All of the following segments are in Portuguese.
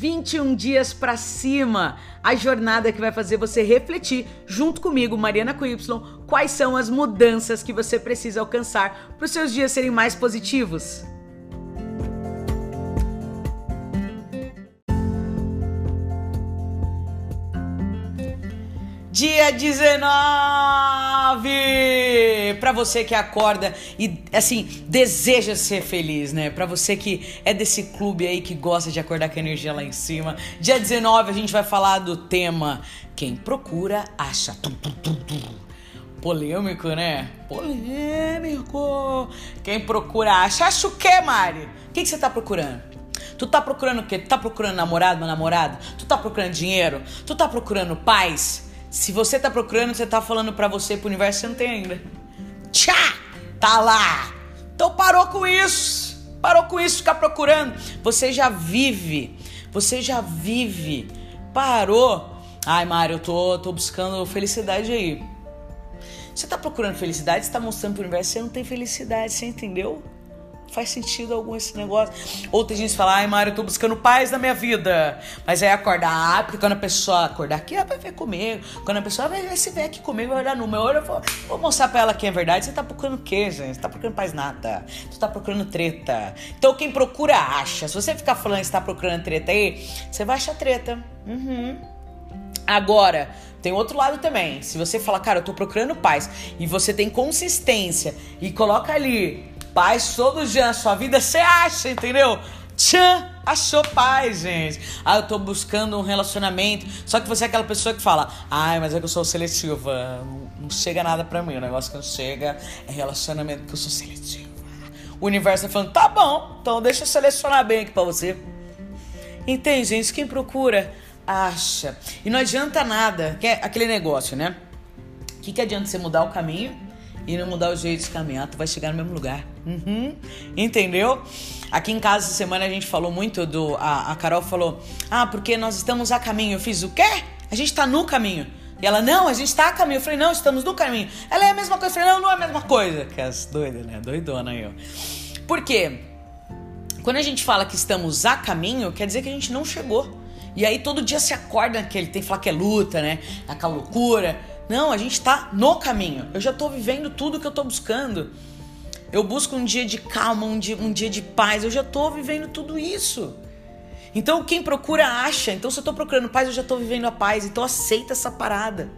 21 dias para cima. A jornada que vai fazer você refletir, junto comigo, Mariana com Y, quais são as mudanças que você precisa alcançar para os seus dias serem mais positivos. Dia 19! Para você que acorda e assim deseja ser feliz, né? Para você que é desse clube aí que gosta de acordar com a energia lá em cima. Dia 19 a gente vai falar do tema Quem procura acha. Polêmico, né? Polêmico. Quem procura acha. Acha o quê, Mari? O que, que você tá procurando? Tu tá procurando o quê? Tu tá procurando namorado, uma namorada? Tu tá procurando dinheiro? Tu tá procurando paz? Se você tá procurando, você tá falando para você, pro universo, você não tem ainda. Tchá! Tá lá! Então parou com isso! Parou com isso, ficar procurando. Você já vive. Você já vive. Parou. Ai, Mário, eu tô, tô buscando felicidade aí. Você tá procurando felicidade, você tá mostrando pro universo, você não tem felicidade, você entendeu? Faz sentido algum esse negócio. Outra gente fala, ai, Mário, eu tô buscando paz na minha vida. Mas é acordar, ah, porque quando a pessoa acordar aqui, ela vai ver comigo. Quando a pessoa vai, vai se ver aqui comigo, vai olhar no meu olho, eu vou, vou mostrar pra ela que é verdade. Você tá procurando o quê, gente? Você tá procurando paz nada. Você tá procurando treta. Então quem procura, acha. Se você ficar falando que você tá procurando treta aí, você vai achar treta. Uhum. Agora, tem outro lado também. Se você fala, cara, eu tô procurando paz, e você tem consistência e coloca ali paz todo dia sua vida, você acha, entendeu? Tchan, achou paz, gente. Ah, eu tô buscando um relacionamento. Só que você é aquela pessoa que fala, ai, mas é que eu sou seletiva. Não, não chega nada pra mim. O negócio que não chega é relacionamento que eu sou seletiva. O universo tá falando, tá bom, então deixa eu selecionar bem aqui pra você. Entende, gente? Quem procura, acha. E não adianta nada. Que é aquele negócio, né? O que, que adianta você mudar o caminho e não mudar o jeito de caminhar, tu vai chegar no mesmo lugar. Uhum. Entendeu? Aqui em casa semana a gente falou muito do. A, a Carol falou: Ah, porque nós estamos a caminho. Eu fiz o quê? A gente tá no caminho. E ela, não, a gente tá a caminho. Eu falei, não, estamos no caminho. Ela é a mesma coisa. Eu falei, não, não é a mesma coisa. Que as doidas, né? Doidona eu. Por quê? Quando a gente fala que estamos a caminho, quer dizer que a gente não chegou. E aí todo dia se acorda que ele tem que falar que é luta, né? Aquela loucura. Não, a gente está no caminho. Eu já estou vivendo tudo que eu estou buscando. Eu busco um dia de calma, um dia, um dia de paz. Eu já estou vivendo tudo isso. Então, quem procura, acha. Então, se eu estou procurando paz, eu já estou vivendo a paz. Então, aceita essa parada.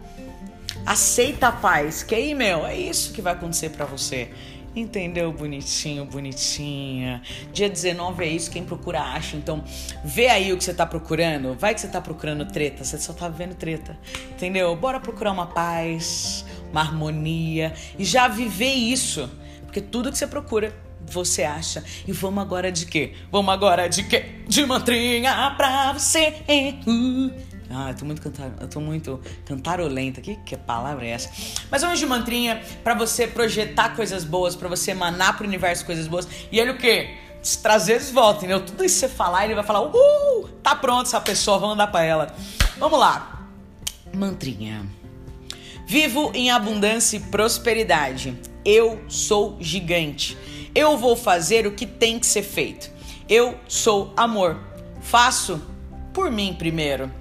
Aceita a paz. Que aí, meu, é isso que vai acontecer para você. Entendeu, bonitinho, bonitinha? Dia 19 é isso, quem procura acha. Então, vê aí o que você tá procurando. Vai que você tá procurando treta, você só tá vendo treta. Entendeu? Bora procurar uma paz, uma harmonia e já viver isso. Porque tudo que você procura, você acha. E vamos agora de quê? Vamos agora de quê? De mantrinha pra você. Uh. Ah, eu tô muito cantar, eu tô muito cantarolenta. Que que palavra é essa? Mas vamos de mantrinha para você projetar coisas boas, para você emanar pro universo coisas boas. E ele o quê? Trazer de volta, entendeu? Tudo isso que você falar, ele vai falar: "Uh, tá pronto essa pessoa, vamos dar para ela". Vamos lá. Mantrinha. Vivo em abundância e prosperidade. Eu sou gigante. Eu vou fazer o que tem que ser feito. Eu sou amor. Faço por mim primeiro.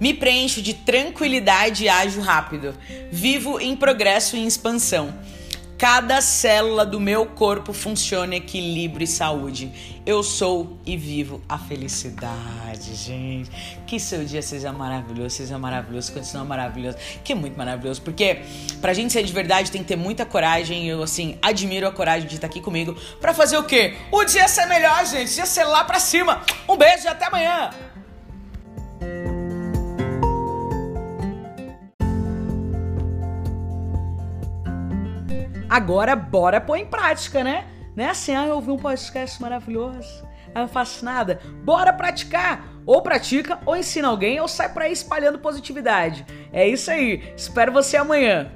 Me preencho de tranquilidade e ajo rápido. Vivo em progresso e expansão. Cada célula do meu corpo funciona equilíbrio e saúde. Eu sou e vivo a felicidade, gente. Que seu dia seja maravilhoso, seja maravilhoso, continue maravilhoso. Que é muito maravilhoso, porque pra gente ser de verdade tem que ter muita coragem. Eu, assim, admiro a coragem de estar aqui comigo pra fazer o quê? O dia ser melhor, gente. O dia ser lá pra cima. Um beijo e até amanhã. Agora, bora pôr em prática, né? Não é assim, ah, eu ouvi um podcast maravilhoso, ah, faço nada. Bora praticar! Ou pratica, ou ensina alguém, ou sai por aí espalhando positividade. É isso aí. Espero você amanhã.